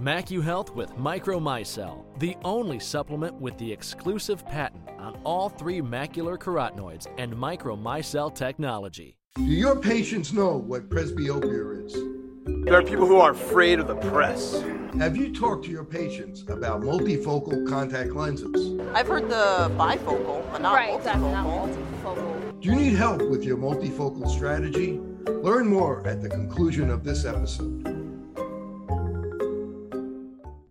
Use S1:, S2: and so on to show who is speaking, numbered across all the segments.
S1: MacuHealth with Micromicelle, the only supplement with the exclusive patent on all three macular carotenoids and Micromicelle technology.
S2: Do your patients know what presbyopia is?
S3: There are people who are afraid of the press.
S2: Have you talked to your patients about multifocal contact lenses?
S4: I've heard the bifocal, but not
S5: right,
S4: multifocal.
S5: not multifocal.
S2: Do you need help with your multifocal strategy? Learn more at the conclusion of this episode.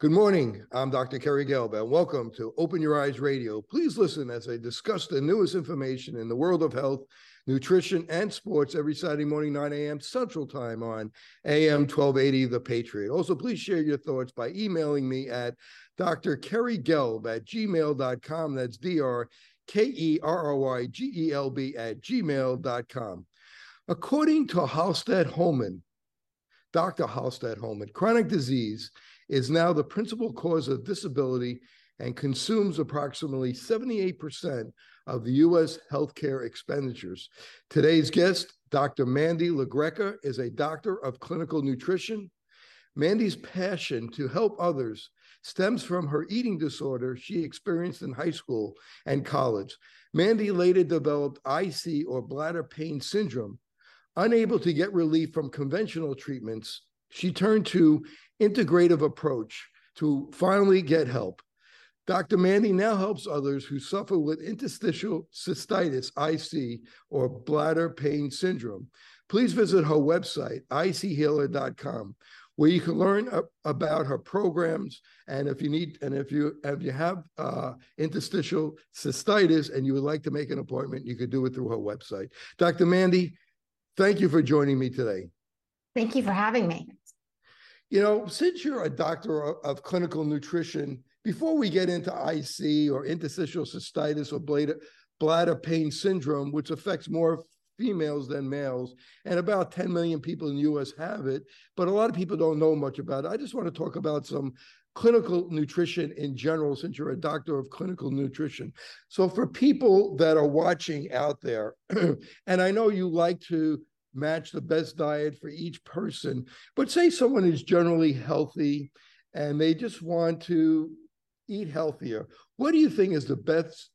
S2: Good morning. I'm Dr. Kerry Gelb, and welcome to Open Your Eyes Radio. Please listen as I discuss the newest information in the world of health, nutrition, and sports every Saturday morning, 9 a.m. Central Time on AM 1280 The Patriot. Also, please share your thoughts by emailing me at drkerrygelb at gmail.com. That's D-R K-E-R-R-Y-G-E-L-B at gmail.com. According to Halsted Holman, Dr. Halsted Holman, chronic disease is now the principal cause of disability and consumes approximately 78% of the U.S. healthcare expenditures. Today's guest, Dr. Mandy LaGreca, is a doctor of clinical nutrition. Mandy's passion to help others stems from her eating disorder she experienced in high school and college. Mandy later developed IC or bladder pain syndrome. Unable to get relief from conventional treatments, she turned to integrative approach to finally get help. Dr. Mandy now helps others who suffer with interstitial cystitis, IC, or bladder pain syndrome. Please visit her website, ichealer.com, where you can learn about her programs. And if you need, and if you if you have uh, interstitial cystitis and you would like to make an appointment, you could do it through her website. Dr. Mandy, thank you for joining me today.
S5: Thank you for having me.
S2: You know, since you're a doctor of clinical nutrition, before we get into IC or interstitial cystitis or bladder, bladder pain syndrome, which affects more females than males, and about 10 million people in the US have it, but a lot of people don't know much about it. I just want to talk about some clinical nutrition in general, since you're a doctor of clinical nutrition. So, for people that are watching out there, and I know you like to match the best diet for each person. But say someone is generally healthy and they just want to eat healthier. What do you think is the best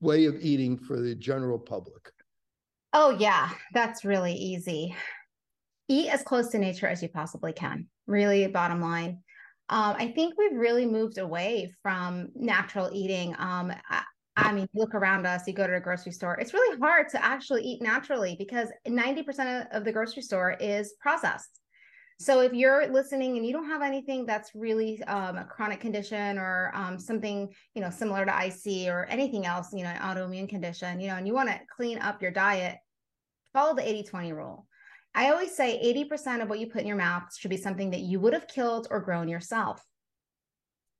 S2: way of eating for the general public?
S5: Oh, yeah, that's really easy. Eat as close to nature as you possibly can. Really, bottom line. Um, I think we've really moved away from natural eating. Um, I mean, look around us, you go to a grocery store, it's really hard to actually eat naturally because 90% of the grocery store is processed. So if you're listening and you don't have anything that's really um, a chronic condition or um, something, you know, similar to IC or anything else, you know, autoimmune condition, you know, and you want to clean up your diet, follow the 80-20 rule. I always say 80% of what you put in your mouth should be something that you would have killed or grown yourself.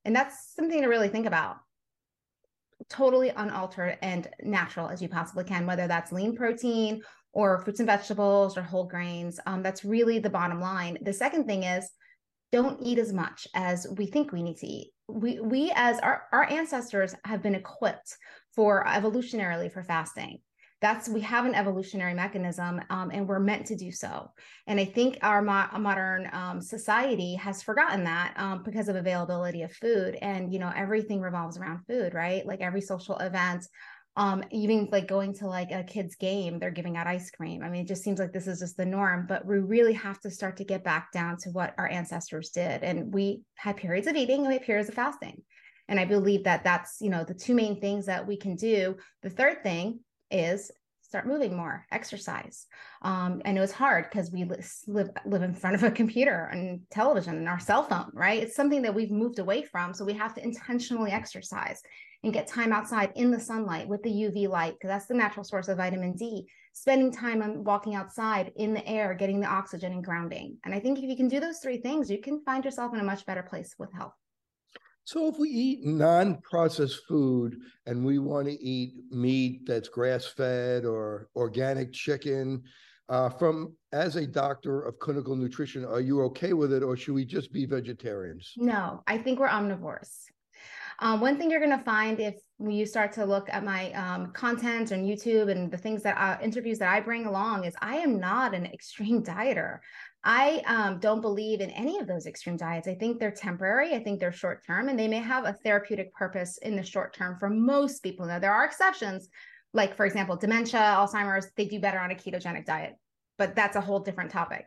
S5: And that's something to really think about totally unaltered and natural as you possibly can, whether that's lean protein or fruits and vegetables or whole grains. Um, that's really the bottom line. The second thing is don't eat as much as we think we need to eat. We, we as our, our ancestors have been equipped for evolutionarily for fasting that's we have an evolutionary mechanism um, and we're meant to do so. And i think our mo- modern um, society has forgotten that um, because of availability of food. And you know everything revolves around food right? Like every social event um, even like going to like a kid's game they're giving out ice cream. I mean it just seems like this is just the norm but we really have to start to get back down to what our ancestors did. And we had periods of eating and we had periods of fasting. And i believe that that's you know the two main things that we can do. The third thing is start moving more, exercise. Um, I know it's hard because we live live in front of a computer and television and our cell phone, right? It's something that we've moved away from, so we have to intentionally exercise and get time outside in the sunlight with the UV light because that's the natural source of vitamin D. Spending time on walking outside in the air, getting the oxygen and grounding. And I think if you can do those three things, you can find yourself in a much better place with health.
S2: So if we eat non-processed food and we want to eat meat that's grass-fed or organic chicken, uh, from as a doctor of clinical nutrition, are you okay with it, or should we just be vegetarians?
S5: No, I think we're omnivores. Um, one thing you're going to find if you start to look at my um, content on YouTube and the things that uh, interviews that I bring along is I am not an extreme dieter. I um, don't believe in any of those extreme diets. I think they're temporary. I think they're short term, and they may have a therapeutic purpose in the short term for most people. Now, there are exceptions, like, for example, dementia, Alzheimer's, they do better on a ketogenic diet, but that's a whole different topic.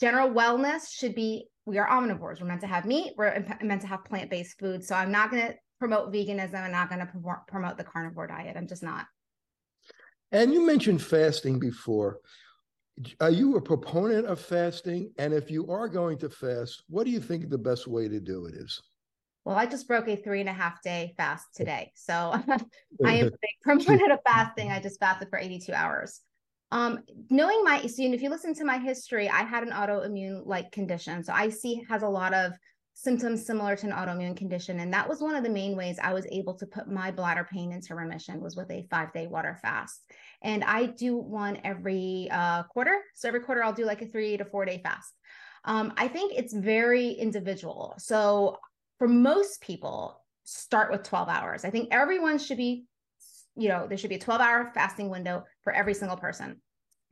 S5: General wellness should be we are omnivores. We're meant to have meat, we're meant to have plant based food. So I'm not going to promote veganism. I'm not going to promote the carnivore diet. I'm just not.
S2: And you mentioned fasting before. Are you a proponent of fasting? And if you are going to fast, what do you think the best way to do it is?
S5: Well, I just broke a three and a half day fast today. So I am a big proponent of fasting. I just fasted for 82 hours. Um, knowing my, so if you listen to my history, I had an autoimmune like condition. So IC has a lot of symptoms similar to an autoimmune condition. And that was one of the main ways I was able to put my bladder pain into remission was with a five day water fast. And I do one every uh, quarter. So every quarter, I'll do like a three to four day fast. Um, I think it's very individual. So for most people, start with 12 hours. I think everyone should be, you know, there should be a 12 hour fasting window for every single person,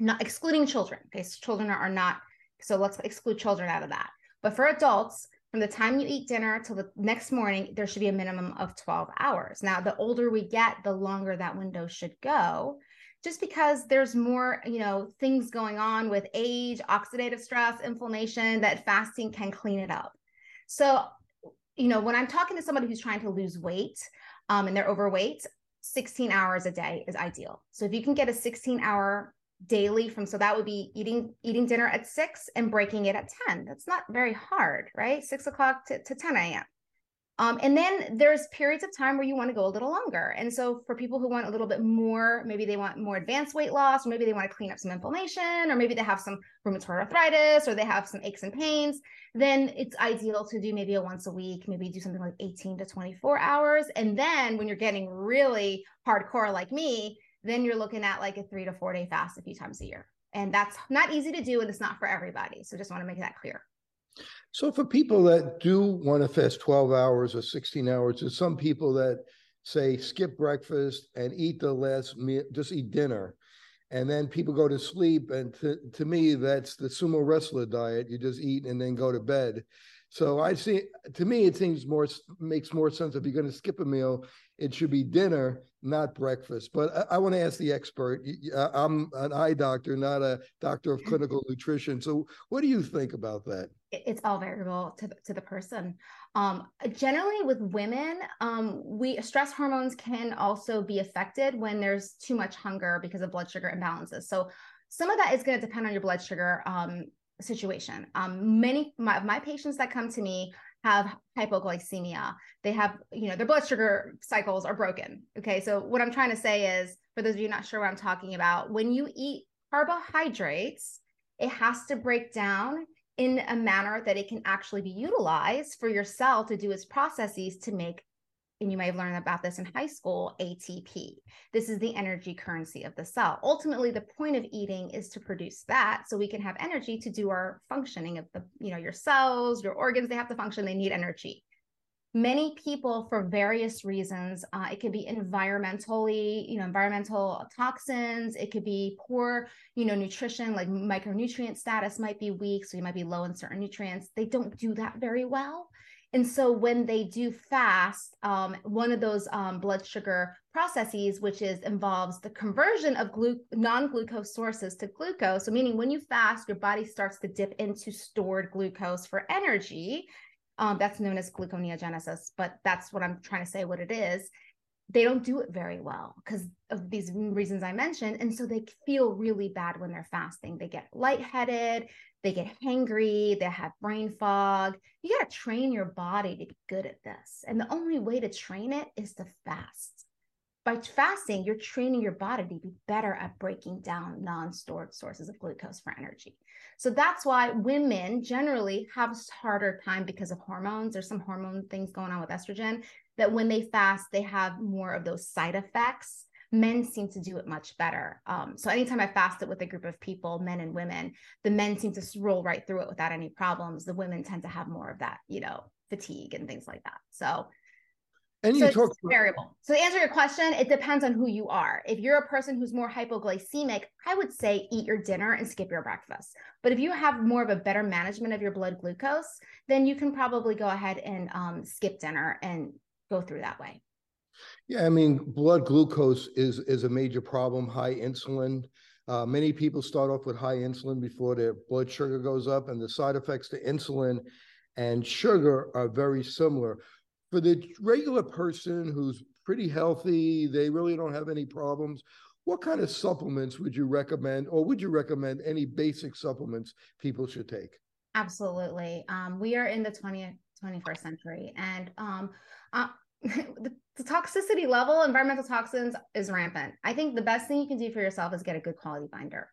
S5: not excluding children. Okay. So children are not, so let's exclude children out of that. But for adults, from the time you eat dinner till the next morning, there should be a minimum of 12 hours. Now, the older we get, the longer that window should go, just because there's more, you know, things going on with age, oxidative stress, inflammation that fasting can clean it up. So, you know, when I'm talking to somebody who's trying to lose weight um, and they're overweight, 16 hours a day is ideal. So if you can get a 16 hour daily from so that would be eating eating dinner at six and breaking it at 10 that's not very hard right? Six o'clock to, to 10 a.m um, and then there's periods of time where you want to go a little longer. And so for people who want a little bit more maybe they want more advanced weight loss or maybe they want to clean up some inflammation or maybe they have some rheumatoid arthritis or they have some aches and pains then it's ideal to do maybe a once a week maybe do something like 18 to 24 hours. And then when you're getting really hardcore like me then you're looking at like a three to four day fast a few times a year. And that's not easy to do and it's not for everybody. So just want to make that clear.
S2: So for people that do want to fast 12 hours or 16 hours, there's some people that say skip breakfast and eat the last meal, just eat dinner. And then people go to sleep. And to, to me, that's the sumo wrestler diet. You just eat and then go to bed. So I see to me it seems more makes more sense if you're going to skip a meal, it should be dinner, not breakfast. But I, I want to ask the expert. I'm an eye doctor, not a doctor of clinical nutrition. So what do you think about that?
S5: It's all variable to, to the person. Um, generally, with women, um, we stress hormones can also be affected when there's too much hunger because of blood sugar imbalances. So some of that is going to depend on your blood sugar um, situation. Um, many my, my patients that come to me have hypoglycemia. They have, you know, their blood sugar cycles are broken. Okay. So what I'm trying to say is, for those of you not sure what I'm talking about, when you eat carbohydrates, it has to break down in a manner that it can actually be utilized for your cell to do its processes to make and you may have learned about this in high school, ATP. This is the energy currency of the cell. Ultimately, the point of eating is to produce that so we can have energy to do our functioning of the, you know, your cells, your organs, they have to function, they need energy. Many people, for various reasons, uh, it could be environmentally, you know, environmental toxins. It could be poor, you know, nutrition, like micronutrient status might be weak, so you might be low in certain nutrients. They don't do that very well. And so when they do fast, um, one of those um, blood sugar processes, which is involves the conversion of glu- non-glucose sources to glucose. So meaning when you fast, your body starts to dip into stored glucose for energy. Um, that's known as gluconeogenesis, but that's what I'm trying to say what it is. They don't do it very well because of these reasons I mentioned. And so they feel really bad when they're fasting. They get lightheaded, they get hangry, they have brain fog. You got to train your body to be good at this. And the only way to train it is to fast by fasting, you're training your body to be better at breaking down non stored sources of glucose for energy. So that's why women generally have a harder time because of hormones. There's some hormone things going on with estrogen that when they fast, they have more of those side effects. Men seem to do it much better. Um, so anytime I fasted with a group of people, men and women, the men seem to roll right through it without any problems. The women tend to have more of that, you know, fatigue and things like that. So
S2: and
S5: so
S2: you talk
S5: variable. So to answer your question, it depends on who you are. If you're a person who's more hypoglycemic, I would say eat your dinner and skip your breakfast. But if you have more of a better management of your blood glucose, then you can probably go ahead and um, skip dinner and go through that way.
S2: Yeah, I mean, blood glucose is is a major problem. High insulin. Uh, many people start off with high insulin before their blood sugar goes up, and the side effects to insulin and sugar are very similar for the regular person who's pretty healthy, they really don't have any problems. What kind of supplements would you recommend, or would you recommend any basic supplements people should take?
S5: Absolutely. Um, we are in the 20th, 21st century, and um, uh, the, the toxicity level, environmental toxins, is rampant. I think the best thing you can do for yourself is get a good quality binder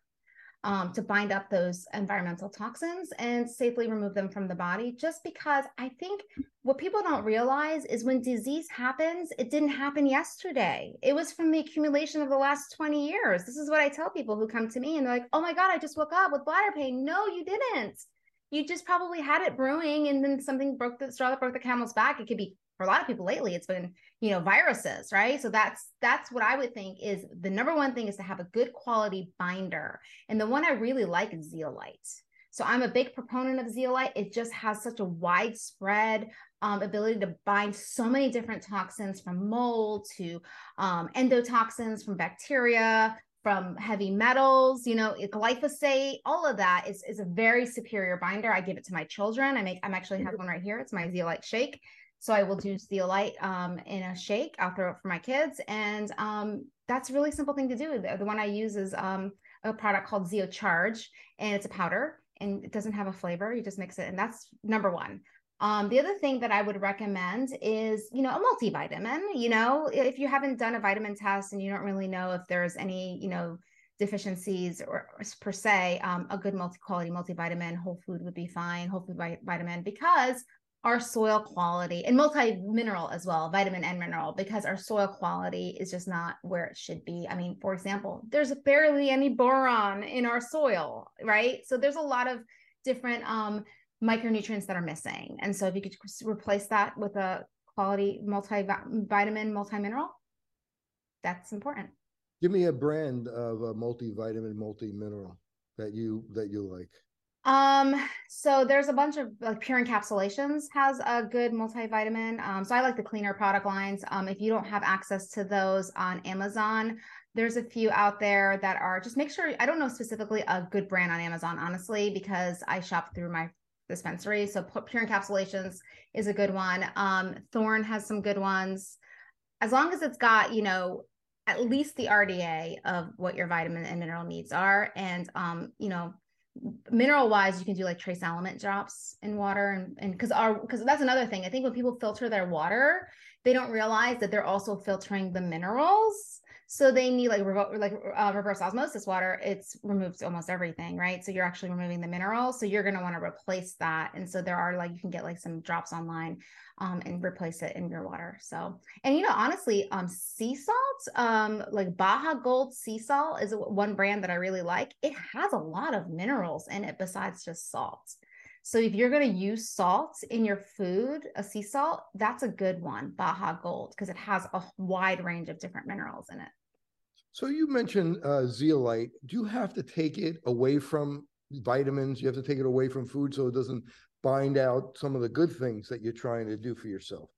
S5: um, to bind up those environmental toxins and safely remove them from the body. Just because I think what people don't realize is when disease happens, it didn't happen yesterday. It was from the accumulation of the last 20 years. This is what I tell people who come to me and they're like, oh my God, I just woke up with bladder pain. No, you didn't. You just probably had it brewing and then something broke the straw that broke the camel's back. It could be for a lot of people lately it's been you know viruses right so that's that's what i would think is the number one thing is to have a good quality binder and the one i really like is zeolite so i'm a big proponent of zeolite it just has such a widespread um, ability to bind so many different toxins from mold to um, endotoxins from bacteria from heavy metals, you know, glyphosate, all of that is, is a very superior binder. I give it to my children. I make, I'm actually have one right here. It's my zeolite shake. So I will do zeolite um, in a shake. I'll throw it for my kids, and um, that's a really simple thing to do. The, the one I use is um, a product called Zeo Charge, and it's a powder, and it doesn't have a flavor. You just mix it, and that's number one. Um, the other thing that I would recommend is, you know, a multivitamin. You know, if you haven't done a vitamin test and you don't really know if there's any, you know, deficiencies or, or per se, um, a good multi-quality multivitamin, whole food would be fine, whole food vitamin, because our soil quality and multi-mineral as well vitamin and mineral because our soil quality is just not where it should be. I mean for example there's barely any boron in our soil right? So there's a lot of different um, micronutrients that are missing. And so if you could replace that with a quality multivitamin multi-mineral that's important.
S2: Give me a brand of a multivitamin multi-mineral that you that you like
S5: um, so there's a bunch of like Pure Encapsulations has a good multivitamin. Um, so I like the cleaner product lines. Um, if you don't have access to those on Amazon, there's a few out there that are just make sure I don't know specifically a good brand on Amazon, honestly, because I shop through my dispensary. So Pure Encapsulations is a good one. Um, Thorne has some good ones. As long as it's got, you know, at least the RDA of what your vitamin and mineral needs are. And um, you know, mineral wise you can do like trace element drops in water and and because our because that's another thing. I think when people filter their water they don't realize that they're also filtering the minerals so they need like revo- like uh, reverse osmosis water it's removes almost everything right so you're actually removing the minerals so you're going to want to replace that and so there are like you can get like some drops online um, and replace it in your water. So, and you know, honestly, um, sea salt, um, like Baja Gold sea salt is one brand that I really like. It has a lot of minerals in it besides just salt. So if you're going to use salt in your food, a sea salt, that's a good one, Baja Gold, because it has a wide range of different minerals in it.
S2: So you mentioned uh, zeolite. Do you have to take it away from vitamins? You have to take it away from food so it doesn't bind out some of the good things that you're trying to do for yourself?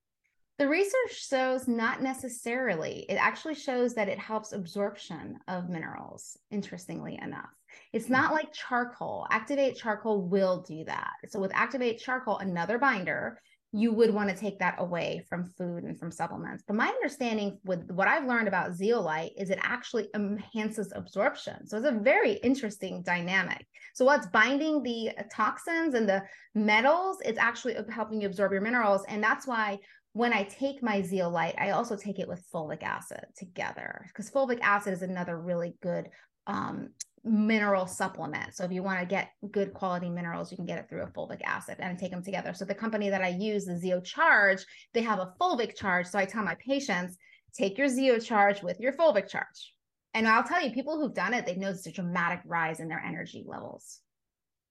S5: The research shows not necessarily. It actually shows that it helps absorption of minerals, interestingly enough. It's hmm. not like charcoal. Activate charcoal will do that. So, with Activate charcoal, another binder, you would want to take that away from food and from supplements. But my understanding with what I've learned about zeolite is it actually enhances absorption. So it's a very interesting dynamic. So what's binding the toxins and the metals, it's actually helping you absorb your minerals. And that's why when I take my zeolite, I also take it with fulvic acid together because fulvic acid is another really good um, mineral supplement. So if you want to get good quality minerals, you can get it through a fulvic acid and take them together. So the company that I use, the Zeo Charge, they have a fulvic charge. So I tell my patients, take your Zeo Charge with your fulvic charge. And I'll tell you, people who've done it, they've noticed a dramatic rise in their energy levels.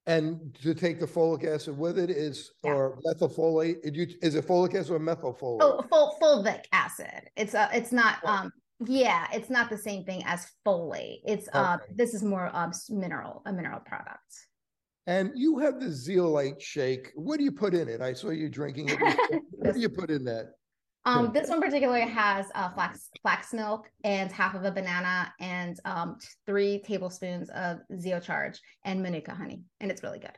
S2: And to take the folic acid with it is,
S5: Yeah.
S2: or methylfolate, is you- is it folic acid or methylfolate?
S5: Oh, fulvic acid. It's a, it's not
S2: Oh.
S5: um yeah, it's not the same thing as folate. It's uh this is more s- mineral, a mineral product.
S2: And you have the zeolite shake. What do you put in it? I saw you drinking it. What do you put in that?
S5: Um,
S2: Yeah.
S5: this one particularly has uh, flax flax milk and half of a banana and um, three tablespoons of zeocharge and manuka honey, and it's really good.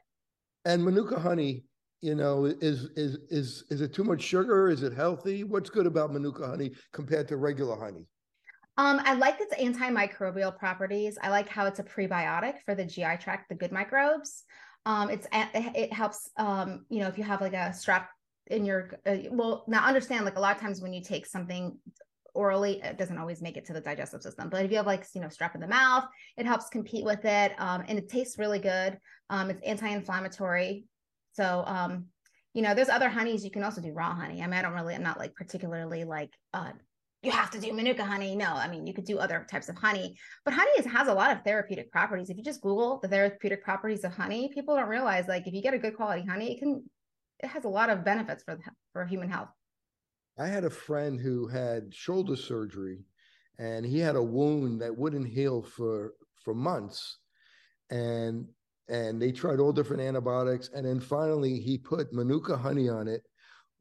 S2: And manuka honey, you know, is is is is it too much sugar? Is it healthy? What's good about manuka honey compared to regular honey?
S5: Um, I like its antimicrobial properties. I like how it's a prebiotic for the GI tract, the good microbes. Um, it's it helps. Um, you know, if you have like a strep in your uh, well, now understand like a lot of times when you take something orally, it doesn't always make it to the digestive system. But if you have like you know strep in the mouth, it helps compete with it, um, and it tastes really good. Um, it's anti-inflammatory. So um, you know, there's other honeys you can also do raw honey. I mean, I don't really, I'm not like particularly like uh, you have to do manuka honey. No, I mean, you could do other types of honey, but honey is, has a lot of therapeutic properties. If you just Google the therapeutic properties of honey, people don't realize like if you get a good quality honey, it can, it has a lot of benefits for the, for human health.
S2: I had a friend who had shoulder surgery and he had a wound that wouldn't heal for for months. And and they tried all different antibiotics and then finally he put manuka honey on it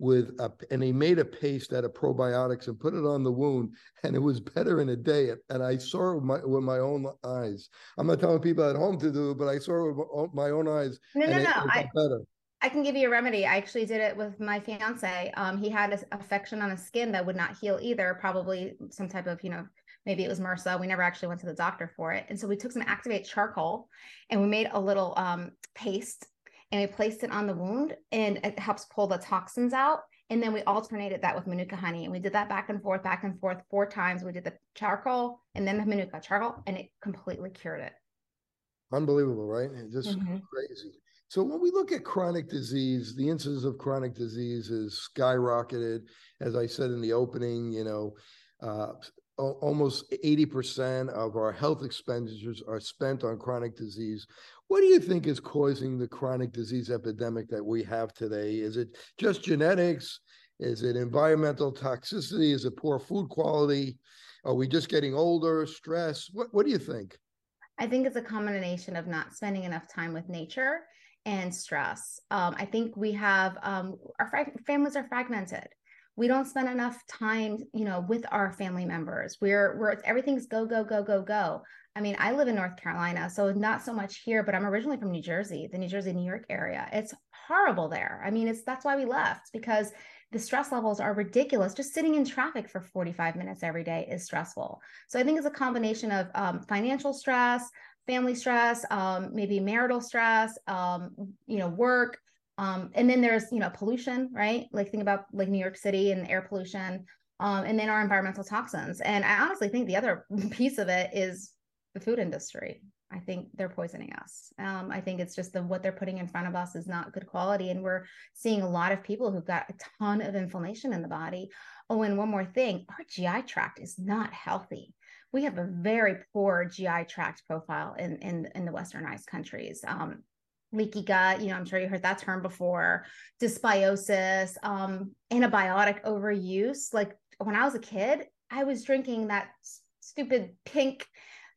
S2: with a and he made a paste out of probiotics and put it on the wound and it was better in a day and I saw it with my, with my own eyes. I'm not telling people at home to do it, but I saw it with my own eyes.
S5: No, no, no. I,
S2: better.
S5: I can give you a remedy. I actually did it with my fiance. Um, he had an affection on his skin that would not heal either, probably some type of, you know, maybe it was MRSA. We never actually went to the doctor for it. And so we took some activate charcoal and we made a little um, paste and we placed it on the wound and it helps pull the toxins out. And then we alternated that with manuka honey and we did that back and forth, back and forth four times. We did the charcoal and then the manuka charcoal and it completely cured it.
S2: Unbelievable, right? It's just
S5: Mhm.
S2: crazy. So when we look at chronic disease, the incidence of chronic disease is skyrocketed. As I said in the opening, you know, uh, al- almost 80% of our health expenditures are spent on chronic disease. What do you think is causing the chronic disease epidemic that we have today? Is it just genetics? Is it environmental toxicity? Is it poor food quality? Are we just getting older? Stress? What What do you think?
S5: I think it's a combination of not spending enough time with nature and stress. Um, I think we have um, our fra- families are fragmented. We don't spend enough time, you know, with our family members. We're we're everything's go go go go go. I mean, I live in North Carolina, so not so much here, but I'm originally from New Jersey, the New Jersey New York area. It's horrible there. I mean, it's that's why we left because the stress levels are ridiculous. Just sitting in traffic for 45 minutes every day is stressful. So I think it's a combination of um, financial stress, family stress, um, maybe marital stress, um, you know, work. Um, and then there's, you know, pollution, right? Like think about like New York City and air pollution. Um, and then our environmental toxins. And I honestly think the other piece of it is the food industry. I think they're poisoning us. Um, I think it's just the what they're putting in front of us is not good quality, and we're seeing a lot of people who've got a ton of inflammation in the body. Oh, and one more thing, our GI tract is not healthy. We have a very poor GI tract profile in in, in the westernized countries. Um, leaky gut, you know, I'm sure you heard that term before. Dysbiosis, um, antibiotic overuse. Like when I was a kid, I was drinking that s- stupid pink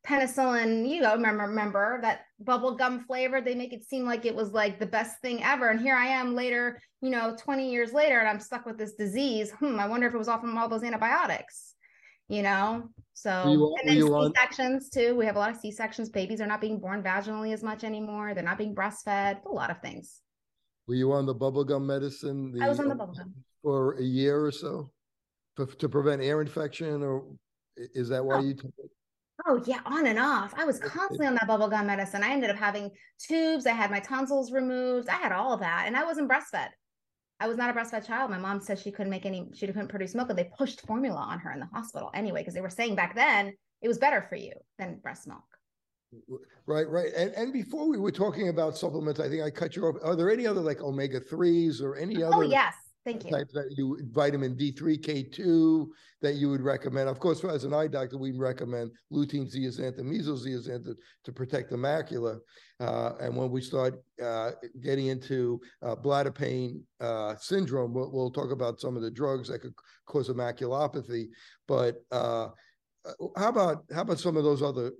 S5: penicillin, you know, remember, remember that bubble gum flavor. They make it seem like it was like the best thing ever. And here I am later, you know, 20 years later, and I'm stuck with this disease. Hmm, I wonder if it was all from all those antibiotics, you know? So,
S2: you-
S5: and then C-sections too. We have a lot of C-sections. Babies are not being born vaginally as much anymore. They're not being breastfed, a lot of things.
S2: Were you on the bubblegum medicine?
S5: The, I was on the bubblegum
S2: for a year or so to prevent ear infection, or is that why oh. you took it?
S5: Oh yeah, on and off. I was constantly on that bubblegum medicine. I ended up having tubes. I had my tonsils removed. I had all of that, and I wasn't breastfed. I was not a breastfed child. My mom said she couldn't make any. She couldn't produce milk, and they pushed formula on her in the hospital anyway because they were saying back then it was better for you than breast milk.
S2: Right, right. And and before we were talking about supplements, I think I cut you off. Are there any other like omega threes or any oh, other?
S5: Oh yes, Thank you.
S2: That you vitamin D3, K2 that you would recommend. Of course, as an eye doctor, we recommend lutein, zeaxanthin, mesozeaxanthin to protect the macula. Uh, and when we start uh, getting into uh, bladder pain uh, syndrome, we'll, we'll, talk about some of the drugs that could cause a maculopathy. But uh, uh, how about how about some of those other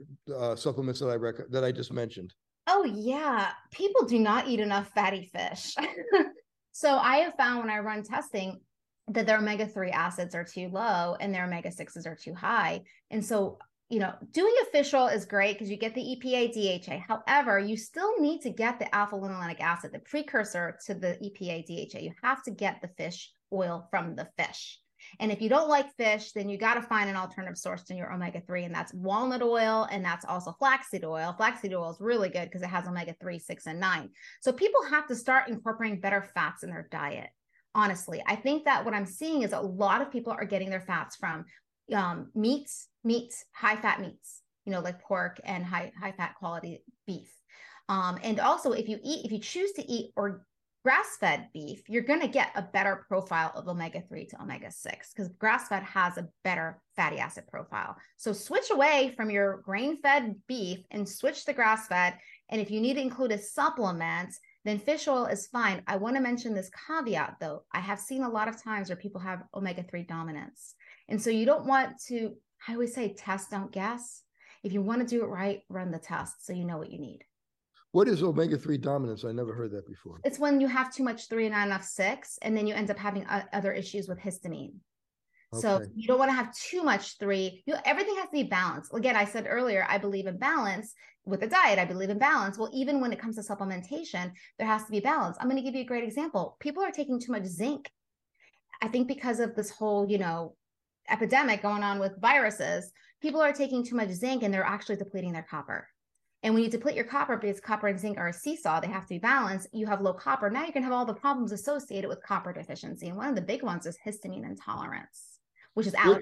S2: supplements that I rec- that I just mentioned?
S5: Oh yeah, people do not eat enough fatty fish. So I have found when I run testing that their omega 3 acids are too low and their omega 6s are too high. And so, you know, doing oil is great because you get the EPA DHA. However, you still need to get the alpha linolenic acid, the precursor to the EPA DHA. You have to get the fish oil from the fish. And if you don't like fish, then you got to find an alternative source to your omega 3, and that's walnut oil and that's also flaxseed oil. Flaxseed oil is really good because it has omega 3, 6, and 9. So people have to start incorporating better fats in their diet. Honestly, I think that what I'm seeing is a lot of people are getting their fats from um, meats, meats, high fat meats, you know, like pork and high high fat quality beef. Um, and also, if you eat, if you choose to eat or grass fed beef, you're going to get a better profile of omega 3 to omega 6 because grass fed has a better fatty acid profile. So switch away from your grain fed beef and switch to grass fed. And if you need to include a supplement, then fish oil is fine. I want to mention this caveat though. I have seen a lot of times where people have omega 3 dominance. And so you don't want to, I always say, test, don't guess. If you want to do it right, run the test so you know what you need.
S2: What is omega 3 dominance? I never heard that before.
S5: It's when you have too much three and not enough six, and then you end up having uh, other issues with histamine. Okay. So you don't want to have too much three. You everything has to be balanced. Again, I said earlier, I believe in balance with a diet. I believe in balance. Well, even when it comes to supplementation, there has to be balance. I'm going to give you a great example. People are taking too much zinc. I think because of this whole, you know, epidemic going on with viruses, people are taking too much zinc and they're actually depleting their copper. And when you deplete your copper, because copper and zinc are a seesaw, they have to be balanced. You have low copper. Now you can have all the problems associated with copper deficiency. And one of the big ones is histamine intolerance, which is allergies.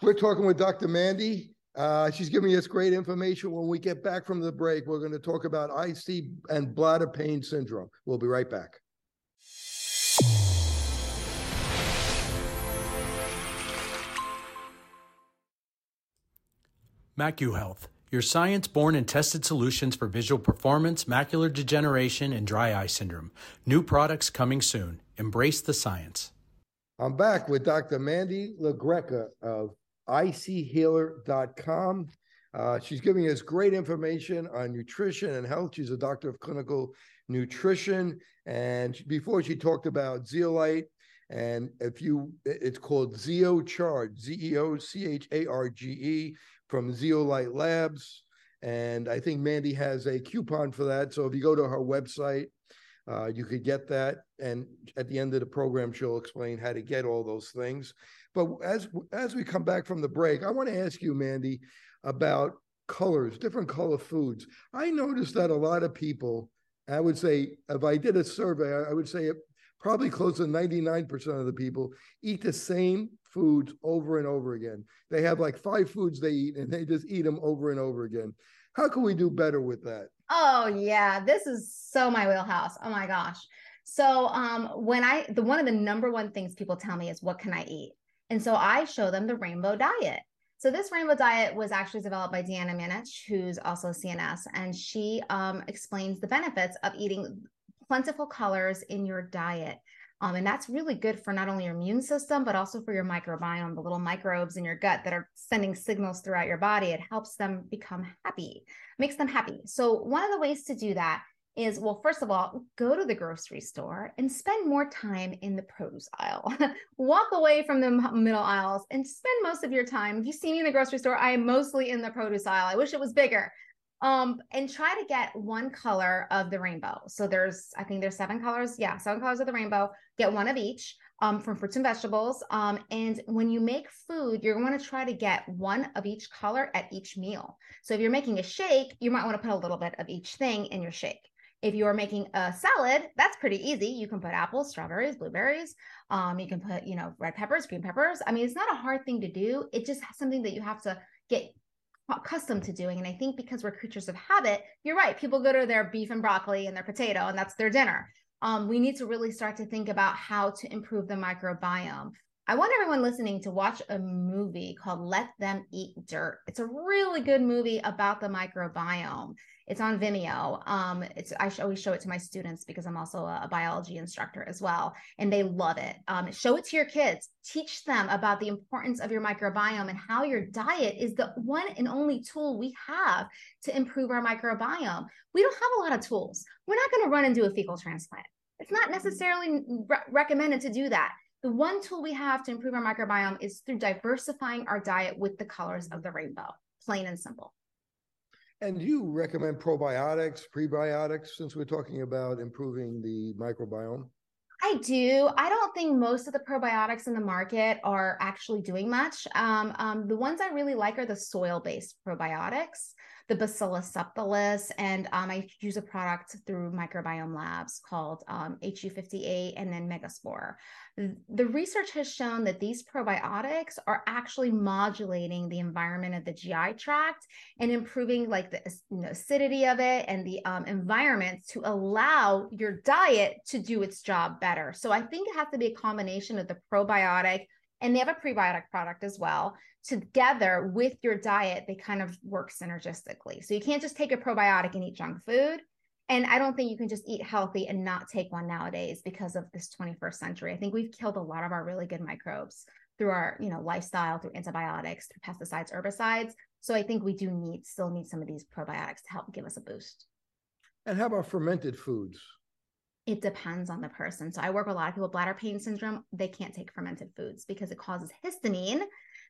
S2: We're, we're talking with Dr. Mandy. Uh, she's giving us great information. When we get back from the break, we're going to talk about IC and bladder pain syndrome. We'll be right back.
S1: MacuHealth your science born and tested solutions for visual performance, macular degeneration, and dry eye syndrome. New products coming soon. Embrace the science.
S2: I'm back with Dr. Mandy LaGreca of ichealer.com. Uh, she's giving us great information on nutrition and health. She's a doctor of clinical nutrition. And before she talked about zeolite, and if you, it's called Zeo Charge, Z E O C H A R G E from Zeolite Labs. And I think Mandy has a coupon for that. So if you go to her website, uh, you could get that. And at the end of the program, she'll explain how to get all those things. But as as we come back from the break, I want to ask you, Mandy, about colors, different color foods. I noticed that a lot of people, I would say, if I did a survey, I would say probably close to 99% of the people eat the same foods over and over again. They have like five foods they eat and they just eat them over and over again. How can we do better with that?
S5: Oh yeah, this is so my wheelhouse. Oh my gosh. So um when I the one of the number one things people tell me is what can I eat? And so I show them the rainbow diet. So this rainbow diet was actually developed by Deanna Minich, who's also CNS, and she um, explains the benefits of eating plentiful colors in your diet. Um, and that's really good for not only your immune system, but also for your microbiome, the little microbes in your gut that are sending signals throughout your body. It helps them become happy, makes them happy. So, one of the ways to do that is well, first of all, go to the grocery store and spend more time in the produce aisle. Walk away from the middle aisles and spend most of your time. If you see me in the grocery store, I am mostly in the produce aisle. I wish it was bigger, Um, and try to get one color of the rainbow. So there's, I think there's seven colors. Yeah, seven colors of the rainbow. Get one of each um, from fruits and vegetables. Um, and when you make food, you're going to try to get one of each color at each meal. So if you're making a shake, you might want to put a little bit of each thing in your shake. If you're making a salad, that's pretty easy. You can put apples, strawberries, blueberries. Um, you can put, you know, red peppers, green peppers. I mean, it's not a hard thing to do. It just has something that you have to get accustomed to doing. And I think because we're creatures of habit, you're right. People go to their beef and broccoli and their potato, and that's their dinner. Um, we need to really start to think about how to improve the microbiome. I want everyone listening to watch a movie called Let Them Eat Dirt. It's a really good movie about the microbiome. It's on Vimeo. Um, it's I always show it to my students because I'm also a, a biology instructor as well, and they love it. Um, show it to your kids. Teach them about the importance of your microbiome and how your diet is the one and only tool we have to improve our microbiome. We don't have a lot of tools. We're not going to run and do a fecal transplant. It's not necessarily re- recommended to do that. The one tool we have to improve our microbiome is through diversifying our diet with the colors of the rainbow, plain and simple.
S2: And you recommend probiotics, prebiotics, since we're talking about improving the microbiome?
S5: I do. I don't think most of the probiotics in the market are actually doing much. Um, um, the ones I really like are the soil based probiotics the Bacillus subtilis, and um, I use a product through Microbiome Labs called um, HU58 and then Megaspore. The research has shown that these probiotics are actually modulating the environment of the GI tract and improving like the you know, acidity of it and the um, environment to allow your diet to do its job better. So I think it has to be a combination of the probiotic and they have a prebiotic product as well together with your diet they kind of work synergistically so you can't just take a probiotic and eat junk food and i don't think you can just eat healthy and not take one nowadays because of this 21st century i think we've killed a lot of our really good microbes through our you know lifestyle through antibiotics through pesticides herbicides so i think we do need still need some of these probiotics to help give us a boost
S2: and how about fermented foods
S5: it depends on the person. So I work with a lot of people with bladder pain syndrome. They can't take fermented foods because it causes histamine.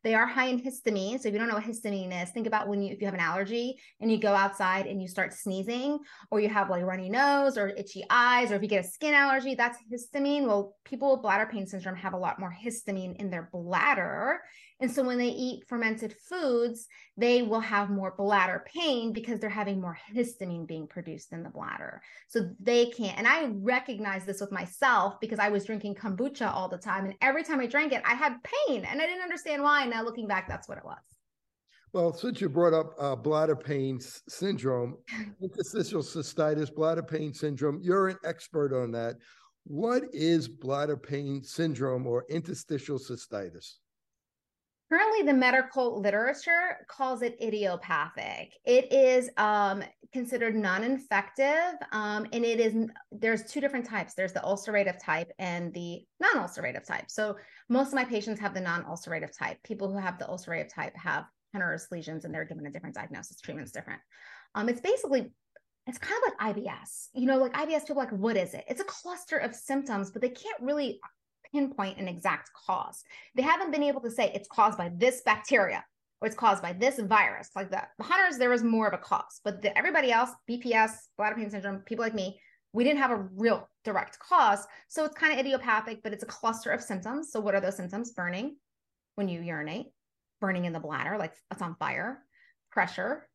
S5: They are high in histamine. So if you don't know what histamine is, think about when you if you have an allergy and you go outside and you start sneezing, or you have like runny nose or itchy eyes, or if you get a skin allergy, that's histamine. Well, people with bladder pain syndrome have a lot more histamine in their bladder. And so when they eat fermented foods, they will have more bladder pain because they're having more histamine being produced in the bladder. So they can't. And I recognize this with myself because I was drinking kombucha all the time. And every time I drank it, I had pain and I didn't understand why. And now looking back, that's what it was.
S2: Well, since you brought up uh, bladder pain syndrome, interstitial cystitis, bladder pain syndrome, you're an expert on that. What is bladder pain syndrome or interstitial cystitis?
S5: Currently, the medical literature calls it idiopathic. It is um, considered non-infective, um, and it is there's two different types. There's the ulcerative type and the non-ulcerative type. So most of my patients have the non-ulcerative type. People who have the ulcerative type have Hunner's lesions, and they're given a different diagnosis. Treatment's different. Um, it's basically it's kind of like IBS. You know, like IBS, people like, what is it? It's a cluster of symptoms, but they can't really pinpoint an exact cause. They haven't been able to say it's caused by this bacteria or it's caused by this virus. Like the, the Hunner's, there was more of a cause, but the, everybody else, BPS, bladder pain syndrome, people like me, we didn't have a real direct cause. So it's kind of idiopathic, but it's a cluster of symptoms. So what are those symptoms? Burning when you urinate, burning in the bladder, like it's on fire, pressure,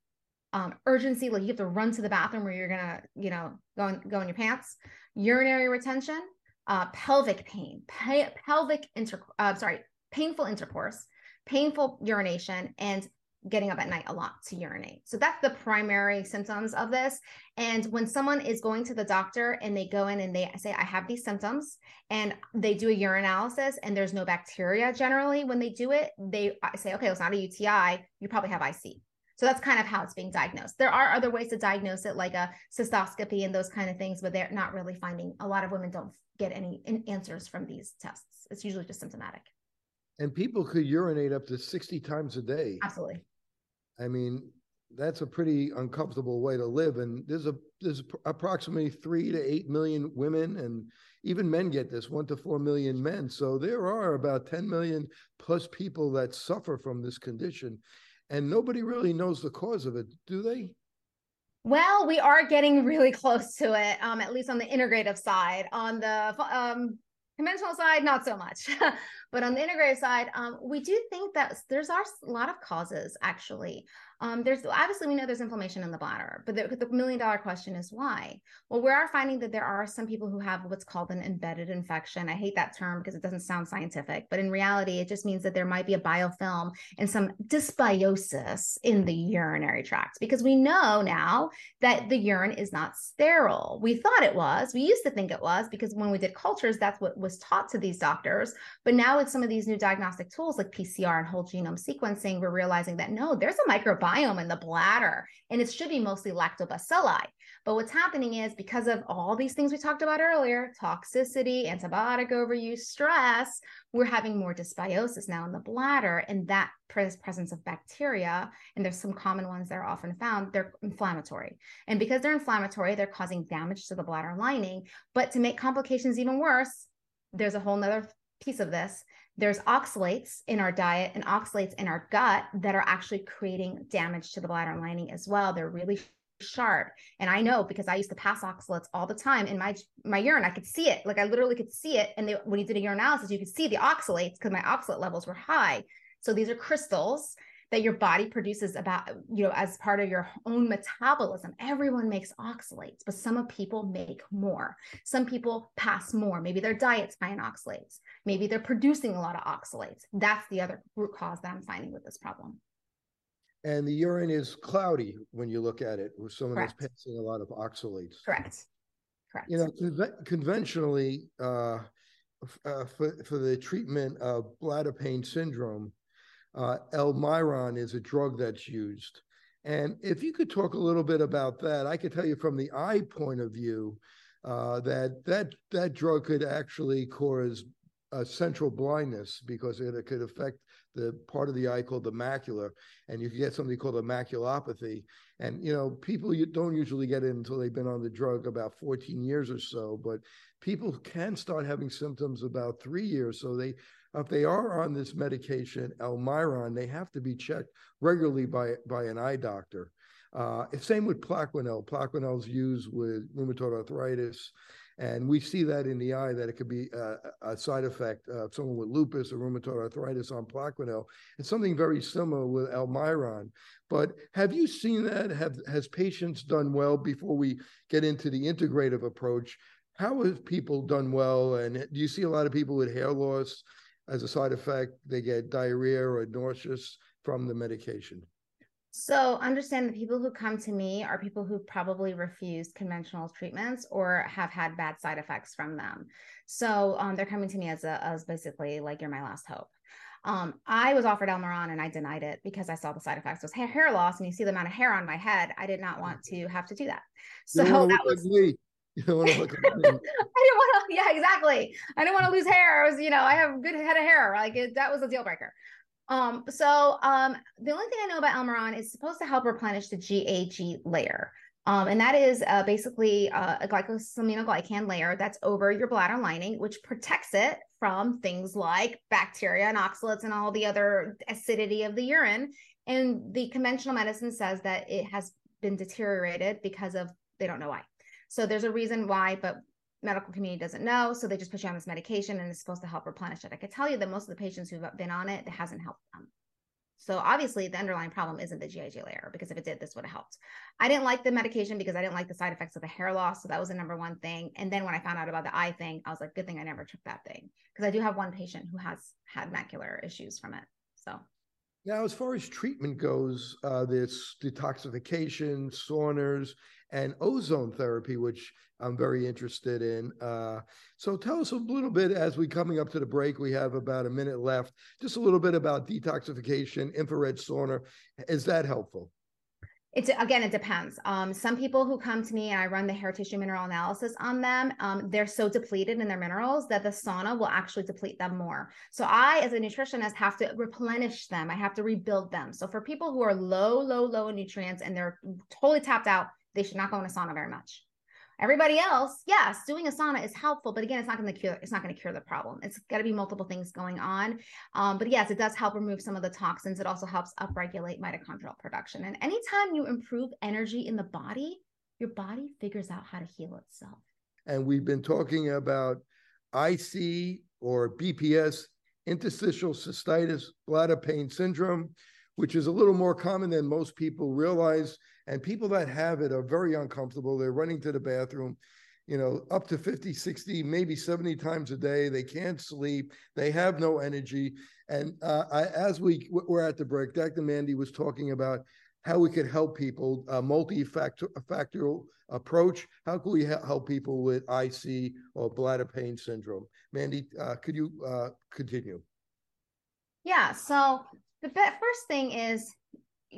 S5: um, urgency, like you have to run to the bathroom where you're gonna, you know, go in, go in your pants, urinary retention, uh, pelvic pain, pe- pelvic inter, uh, sorry, painful intercourse, painful urination, and getting up at night a lot to urinate. So that's the primary symptoms of this. And when someone is going to the doctor and they go in and they say, I have these symptoms, and they do a urine analysis and there's no bacteria generally when they do it, they say, okay, well, it's not a UTI, you probably have IC. So that's kind of how it's being diagnosed. There are other ways to diagnose it, like a cystoscopy and those kind of things, but they're not really finding. A lot of women don't get any answers from these tests. It's usually just symptomatic.
S2: And people could urinate up to 60 times a day.
S5: Absolutely.
S2: I mean, that's a pretty uncomfortable way to live. And there's a there's approximately three to eight million women, and even men get this, one to four million men. So there are about 10 million plus people that suffer from this condition, and nobody really knows the cause of it, do they?
S5: Well, we are getting really close to it, um, at least on the integrative side. On the um, conventional side, not so much. but on the integrative side, um, we do think that there's a lot of causes actually. Um, there's obviously we know there's inflammation in the bladder, but the, the, million dollar question is why? Well, we are finding that there are some people who have what's called an embedded infection. I hate that term because it doesn't sound scientific, but in reality, it just means that there might be a biofilm and some dysbiosis in the urinary tract because we know now that the urine is not sterile. We thought it was, we used to think it was because when we did cultures, that's what was taught to these doctors. But now some of these new diagnostic tools like PCR and whole genome sequencing, we're realizing that no, there's a microbiome microbiome in the bladder, and it should be mostly lactobacilli. But what's happening is because of all these things we talked about earlier toxicity, antibiotic overuse, stress we're having more dysbiosis now in the bladder. And that presence of bacteria, and there's some common ones that are often found, they're inflammatory. And because they're inflammatory, they're causing damage to the bladder lining. But to make complications even worse, there's a whole nother piece of this there's oxalates in our diet and oxalates in our gut that are actually creating damage to the bladder lining as well. They're really sharp. And I know because I used to pass oxalates all the time in my my urine. I could see it. Like I literally could see it. And they, when you did a urinalysis, you could see the oxalates because my oxalate levels were high. So these are crystals that your body produces about you know as part of your own metabolism. Everyone makes oxalates but some people make more. Some people pass more. Maybe their diet's high in oxalates. Maybe they're producing a lot of oxalates. That's the other root cause that i'm finding with this problem.
S2: And the urine is cloudy when you look at it with someone Correct. that's passing a lot of oxalates.
S5: Correct. Correct.
S2: You know, con- conventionally, uh, uh, for, for the treatment of bladder pain syndrome, uh, Elmiron is a drug that's used. And if you could talk a little bit about that, I could tell you from the eye point of view uh, that that that drug could actually cause uh, central blindness because it, it, could affect the part of the eye called the macula, and you can get something called a maculopathy. And you know, people you don't usually get it until they've been on the drug about 14 years or so, but people can start having symptoms about three years. So they if they are on this medication, Elmiron, they have to be checked regularly by, by an eye doctor. Uh, same with Plaquenil. Plaquenil is used with rheumatoid arthritis. And we see that in the eye that it could be a, a side effect of someone with lupus or rheumatoid arthritis on Plaquenil. It's something very similar with Elmiron. But have you seen that? Have has patients done well before we get into the integrative approach? How have people done well? And do you see a lot of people with hair loss? As a side effect, they get diarrhea or nauseous from the medication.
S5: So understand the people who come to me are people who probably refused conventional treatments or have had bad side effects from them. So um, they're coming to me as a as basically like you're my last hope. Um, I was offered Elmiron and I denied it because I saw the side effects was hair, hair loss and you see the amount of hair on my head. I did not want to have to do that. So that was
S2: like You don't want to look. I didn't
S5: want to. Yeah, exactly. I didn't want to lose hair. I was, you know, I have good head of hair. Like it, that was a deal breaker. Um, so um, the only thing I know about Elmiron is supposed to help replenish the GAG layer. Um, and that is uh, basically uh, a glycosaminoglycan layer that's over your bladder lining, which protects it from things like bacteria and oxalates and all the other acidity of the urine. And the conventional medicine says that it has been deteriorated because of they don't know why. So there's a reason why, but medical community doesn't know. So they just put you on this medication and it's supposed to help replenish it. I can tell you that most of the patients who've been on it, it hasn't helped them. So obviously the underlying problem isn't the GAG layer because if it did, this would have helped. I didn't like the medication because I didn't like the side effects of the hair loss. So that was the number one thing. And then when I found out about the eye thing, I was like, good thing I never took that thing because I do have one patient who has had macular issues from it. So
S2: now, as far as treatment goes, uh, there's detoxification, saunas, and ozone therapy, which I'm very interested in. Uh, so tell us a little bit as we coming up to the break. We have about a minute left. Just a little bit about detoxification, infrared sauna. Is that helpful?
S5: It's again, it depends. Um, some people who come to me and I run the hair tissue mineral analysis on them, um, they're so depleted in their minerals that the sauna will actually deplete them more. So I, as a nutritionist, have to replenish them. I have to rebuild them. So for people who are low, low, low in nutrients and they're totally tapped out, they should not go in a sauna very much. Everybody else, yes, doing a sauna is helpful, but again, it's not going to cure. It's not going to cure the problem. It's got to be multiple things going on. Um, but yes, it does help remove some of the toxins. It also helps upregulate mitochondrial production. And anytime you improve energy in the body, your body figures out how to heal itself.
S2: And we've been talking about IC or BPS, interstitial cystitis bladder pain syndrome, which is a little more common than most people realize. And people that have it are very uncomfortable. They're running to the bathroom, you know, up to 50, 60, maybe 70 times a day. They can't sleep. They have no energy. And uh, I, as we were at the break, Dr. Mandy was talking about how we could help people, a multifactorial approach. How can we help people with IC or bladder pain syndrome? Mandy, uh, could you uh, continue?
S5: Yeah. So the first thing is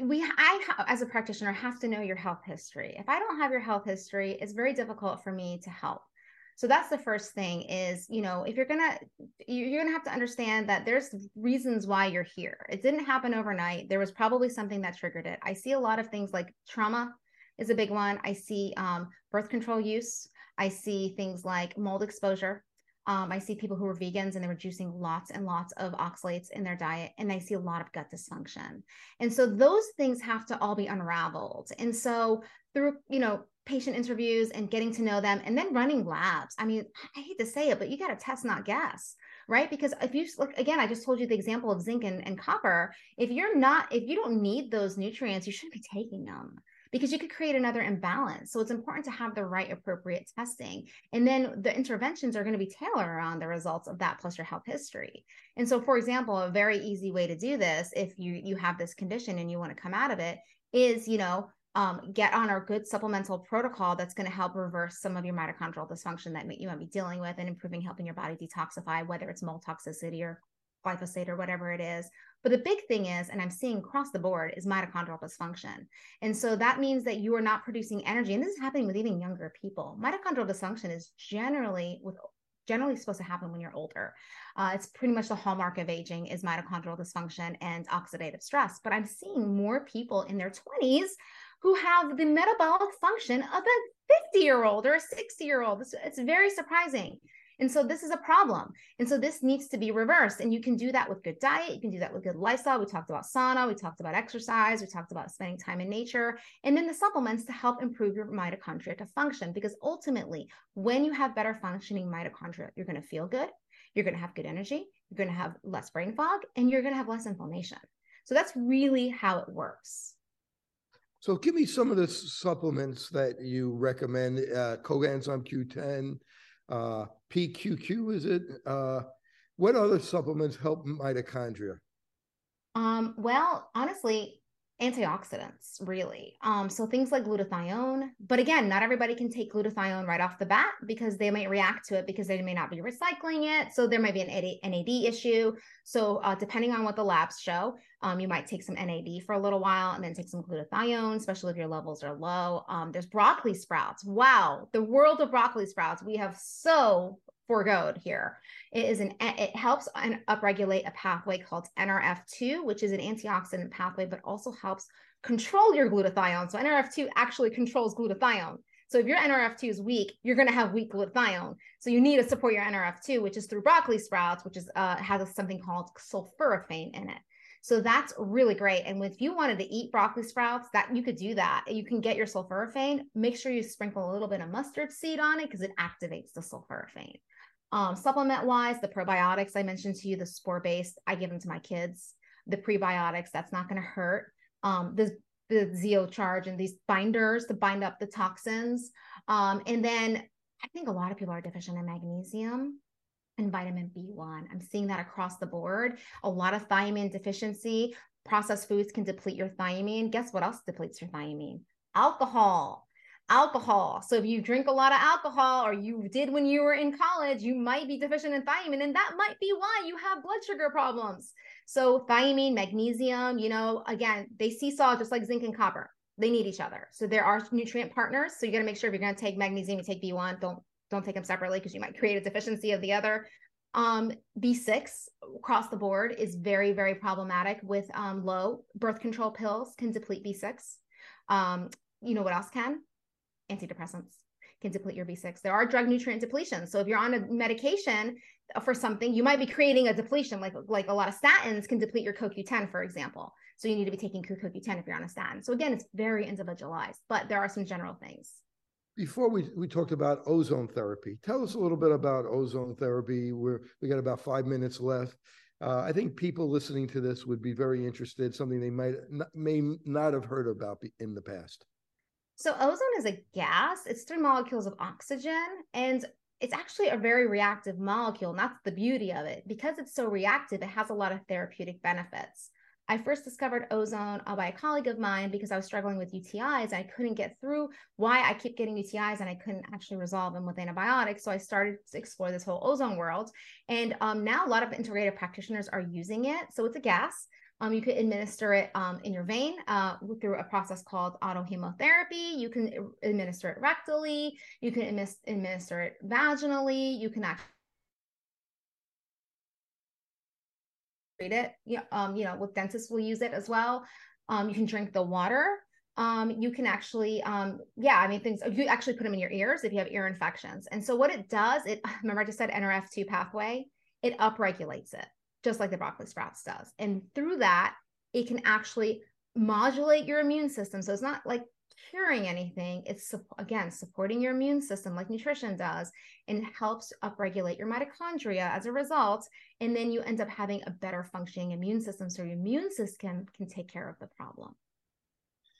S5: we i as a practitioner have to know your health history. If i don't have your health history it's very difficult for me to help. So that's the first thing is you know if you're gonna you're gonna have to understand that there's reasons why you're here. It didn't happen overnight. There was probably something that triggered it. I see a lot of things like trauma is a big one. I see um, birth control use. I see things like mold exposure um, I see people who are vegans and they were juicing lots and lots of oxalates in their diet, and I see a lot of gut dysfunction. And so those things have to all be unraveled. And so through, you know, patient interviews and getting to know them and then running labs. I mean, I hate to say it, but you got to test, not guess, right? Because if you look again, I just told you the example of zinc and, and copper. If you're not, if you don't need those nutrients, you shouldn't be taking them because you could create another imbalance. So it's important to have the right appropriate testing. And then the interventions are going to be tailored around the results of that plus your health history. And so for example, a very easy way to do this if you you have this condition and you want to come out of it is, you know, um, get on our good supplemental protocol that's going to help reverse some of your mitochondrial dysfunction that you might be dealing with and improving helping your body detoxify, whether it's mold toxicity or glyphosate or whatever it is. But the big thing is, and I'm seeing across the board, is mitochondrial dysfunction. And so that means that you are not producing energy. And this is happening with even younger people. Mitochondrial dysfunction is generally with generally supposed to happen when you're older. Uh, it's pretty much the hallmark of aging is mitochondrial dysfunction and oxidative stress. But I'm seeing more people in their 20s who have the metabolic function of a 50 year old or a 60 year old. It's, it's very surprising. And so this is a problem. And so this needs to be reversed. And you can do that with good diet. You can do that with good lifestyle. We talked about sauna. We talked about exercise. We talked about spending time in nature. And then the supplements to help improve your mitochondria to function. Because ultimately, when you have better functioning mitochondria, you're going to feel good. You're going to have good energy. You're going to have less brain fog and you're going to have less inflammation. So that's really how it works.
S2: So give me some of the supplements that you recommend. Uh, coenzyme Q10, uh, PQQ, is it? Uh, what other supplements help mitochondria?
S5: Um, well, honestly, antioxidants really um so things like glutathione but again not everybody can take glutathione right off the bat because they might react to it because they may not be recycling it so there might be an nad issue so uh, depending on what the labs show um, you might take some nad for a little while and then take some glutathione especially if your levels are low um, there's broccoli sprouts wow the world of broccoli sprouts we have so foregoed here. It is an it helps an upregulate a pathway called NRF2, which is an antioxidant pathway, but also helps control your glutathione. So NRF2 actually controls glutathione. So if your NRF2 is weak, you're going to have weak glutathione. So you need to support your NRF2, which is through broccoli sprouts, which is uh, has something called sulforaphane in it. So that's really great. And if you wanted to eat broccoli sprouts, that you could do that. You can get your sulforaphane. Make sure you sprinkle a little bit of mustard seed on it because it activates the sulforaphane. Um, supplement wise, the probiotics I mentioned to you, the spore based, I give them to my kids. The prebiotics, that's not going to hurt. Um, the the zeocharge and these binders to bind up the toxins. Um, and then I think a lot of people are deficient in magnesium and vitamin B1. I'm seeing that across the board. A lot of thiamine deficiency. Processed foods can deplete your thiamine. Guess what else depletes your thiamine? Alcohol alcohol. So if you drink a lot of alcohol or you did when you were in college, you might be deficient in thiamine and that might be why you have blood sugar problems. So thiamine, magnesium, you know, again, they seesaw just like zinc and copper. They need each other. So there are nutrient partners. So you got to make sure if you're going to take magnesium, you take B1, don't don't take them separately because you might create a deficiency of the other. Um, B6 across the board is very, very problematic with um, low birth control pills can deplete B6. Um, you know what else can? antidepressants can deplete your B6. There are drug nutrient depletions. So if you're on a medication for something, you might be creating a depletion, like like a lot of statins can deplete your CoQ10, for example. So you need to be taking CoQ10 if you're on a statin. So again, it's very individualized, but there are some general things.
S2: Before we, we talked about ozone therapy, tell us a little bit about ozone therapy. We're we got about five minutes left. Uh, I think people listening to this would be very interested, something they might not, may not have heard about in the past.
S5: So ozone is a gas. It's three molecules of oxygen, and it's actually a very reactive molecule. And that's the beauty of it. Because it's so reactive, it has a lot of therapeutic benefits. I first discovered ozone uh, by a colleague of mine because I was struggling with UTIs. I couldn't get through why I keep getting UTIs and I couldn't actually resolve them with antibiotics. So I started to explore this whole ozone world. And um, now a lot of integrative practitioners are using it. So it's a gas. Um, you could administer it um, in your vein uh, through a process called autohemotherapy. You can administer it rectally. You can administer it vaginally. You can actually treat it. Yeah, um, you know, with dentists will use it as well. Um, you can drink the water. Um, you can actually, um, yeah, I mean, things you actually put them in your ears if you have ear infections. And so what it does, it remember I just said NRF2 pathway, it upregulates it, just like the broccoli sprouts does. And through that, it can actually modulate your immune system. So it's not like curing anything. It's again supporting your immune system like nutrition does and helps upregulate your mitochondria as a result. And then you end up having a better functioning immune system. So your immune system can take care of the problem.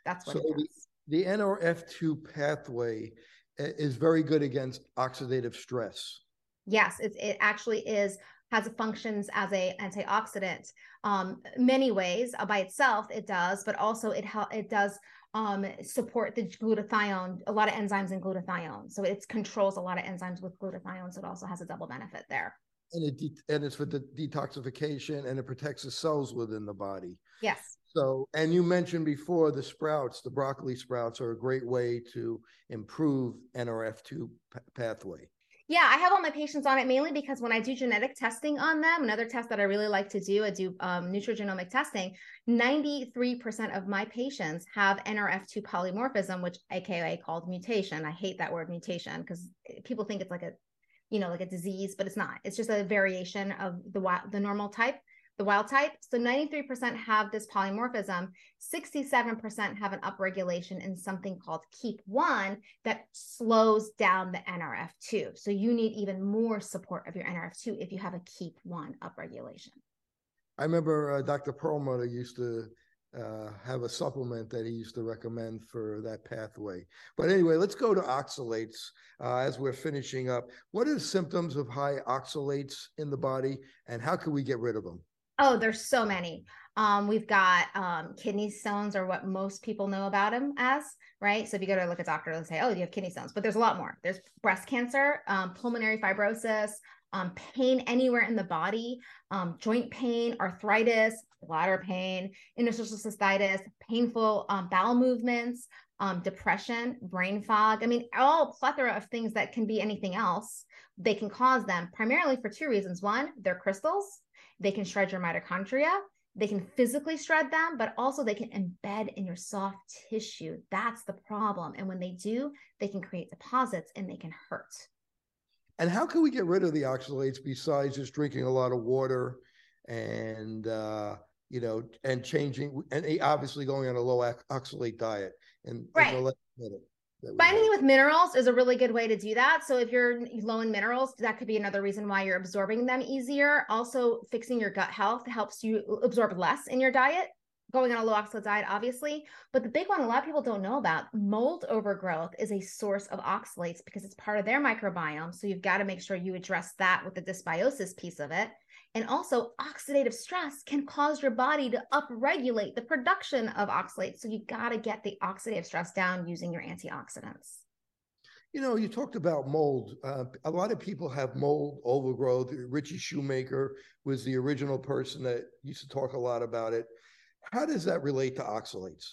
S5: That's what so
S2: the, the NRF2 pathway is very good against oxidative stress.
S5: Yes, it, it actually is has functions as a antioxidant um many ways uh, by itself it does but also it help it does um, support the glutathione, a lot of enzymes in glutathione. So it controls a lot of enzymes with glutathione. So it also has a double benefit there.
S2: And it de- and it's for the detoxification and it protects the cells within the body.
S5: Yes.
S2: So, and you mentioned before the sprouts, the broccoli sprouts are a great way to improve NRF2 p- pathway.
S5: Yeah, I have all my patients on it mainly because when I do genetic testing on them, another test that I really like to do, I do um, nutrigenomic testing. 93% of my patients have NRF2 polymorphism, which AKA called mutation. I hate that word mutation because people think it's like a, you know, like a disease, but it's not. It's just a variation of the the normal type the wild type. So 93% have this polymorphism. 67% have an upregulation in something called KEAP1 that slows down the NRF2. So you need even more support of your NRF2 if you have a KEAP1 upregulation.
S2: I remember uh, Dr. Perlmutter used to uh, have a supplement that he used to recommend for that pathway. But anyway, let's go to oxalates uh, as we're finishing up. What are the symptoms of high oxalates in the body, and how can we get rid of them?
S5: Oh, there's so many. Um, we've got um, kidney stones, or what most people know about them as, right? So if you go to look at a doctor, they'll say, "Oh, you have kidney stones," but there's a lot more. There's breast cancer, um, pulmonary fibrosis, um, pain anywhere in the body, um, joint pain, arthritis, bladder pain, interstitial cystitis, painful um, bowel movements, depression, brain fog. I mean, all plethora of things that can be anything else. They can cause them primarily for two reasons. One, they're crystals they can shred your mitochondria. They can physically shred them, but also they can embed in your soft tissue. That's the problem. And when they do, they can create deposits and they can hurt.
S2: And how can we get rid of the oxalates besides just drinking a lot of water and, uh, you know, and changing and obviously going on a low oxalate diet? And,
S5: right. Binding with minerals is a really good way to do that. So if you're low in minerals, that could be another reason why you're absorbing them easier. Also, fixing your gut health helps you absorb less in your diet. Going on a low oxalate diet, obviously. But the big one a lot of people don't know about mold overgrowth is a source of oxalates because it's part of their microbiome. So you've got to make sure you address that with the dysbiosis piece of it. And also, oxidative stress can cause your body to upregulate the production of oxalates. So you got to get the oxidative stress down using your antioxidants.
S2: You know, you talked about mold. Uh, a lot of people have mold overgrowth. Ritchie Shoemaker was the original person that used to talk a lot about it. How does that relate to oxalates?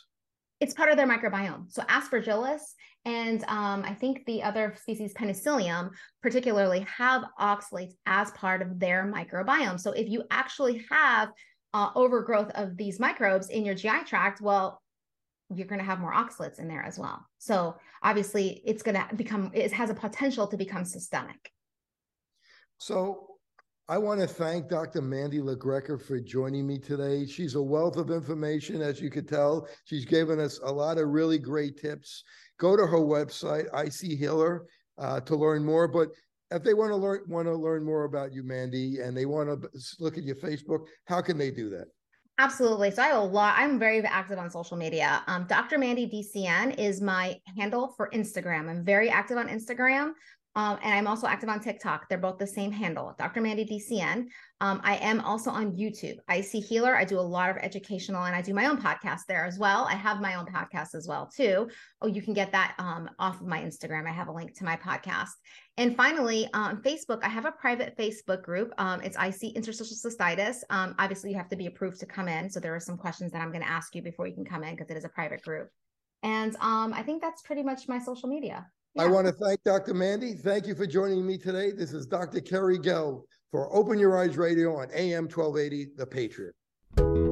S5: It's part of their microbiome. So aspergillus and um, I think the other species penicillium particularly have oxalates as part of their microbiome. So if you actually have uh, overgrowth of these microbes in your GI tract, well, you're going to have more oxalates in there as well. So obviously, it's going to become it has a potential to become systemic.
S2: So I want to thank Dr. Mandy LaGreca for joining me today. She's a wealth of information, as you could tell. She's given us a lot of really great tips. Go to her website, IC Healer, uh, to learn more. But if they want to learn want to learn more about you, Mandy, and they want to look at your Facebook, how can they do that?
S5: Absolutely. So I have a lot. I'm very active on social media. Um, Dr. Mandy DCN is my handle for Instagram. I'm very active on Instagram. Um, and I'm also active on TikTok. They're both the same handle, Dr. Mandy DCN. Um, I am also on YouTube. IC Healer. I do a lot of educational, and I do my own podcast there as well. I have my own podcast as well too. Oh, you can get that um, off of my Instagram. I have a link to my podcast. And finally, on Facebook, I have a private Facebook group. Um, it's IC Interstitial Cystitis. Um, obviously, you have to be approved to come in. So there are some questions that I'm going to ask you before you can come in because it is a private group. And um, I think that's pretty much my social media.
S2: I want to thank Dr. Mandy. Thank you for joining me today. This is Dr. Kerry Gelb for Open Your Eyes Radio on AM 1280, The Patriot.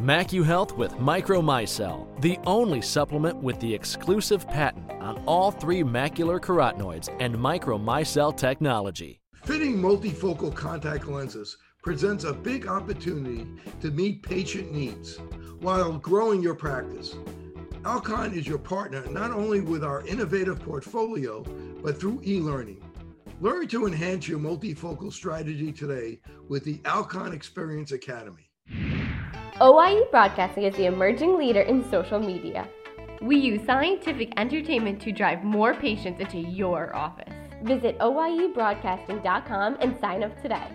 S1: MacuHealth with Micromicelle, the only supplement with the exclusive patent on all three macular carotenoids and Micromicelle technology.
S2: Fitting multifocal contact lenses presents a big opportunity to meet patient needs while growing your practice. Alcon is your partner not only with our innovative portfolio, but through e learning. Learn to enhance your multifocal strategy today with the Alcon Experience Academy.
S6: OIE Broadcasting is the emerging leader in social media.
S7: We use scientific entertainment to drive more patients into your office.
S6: Visit OIEBroadcasting.com and sign up today.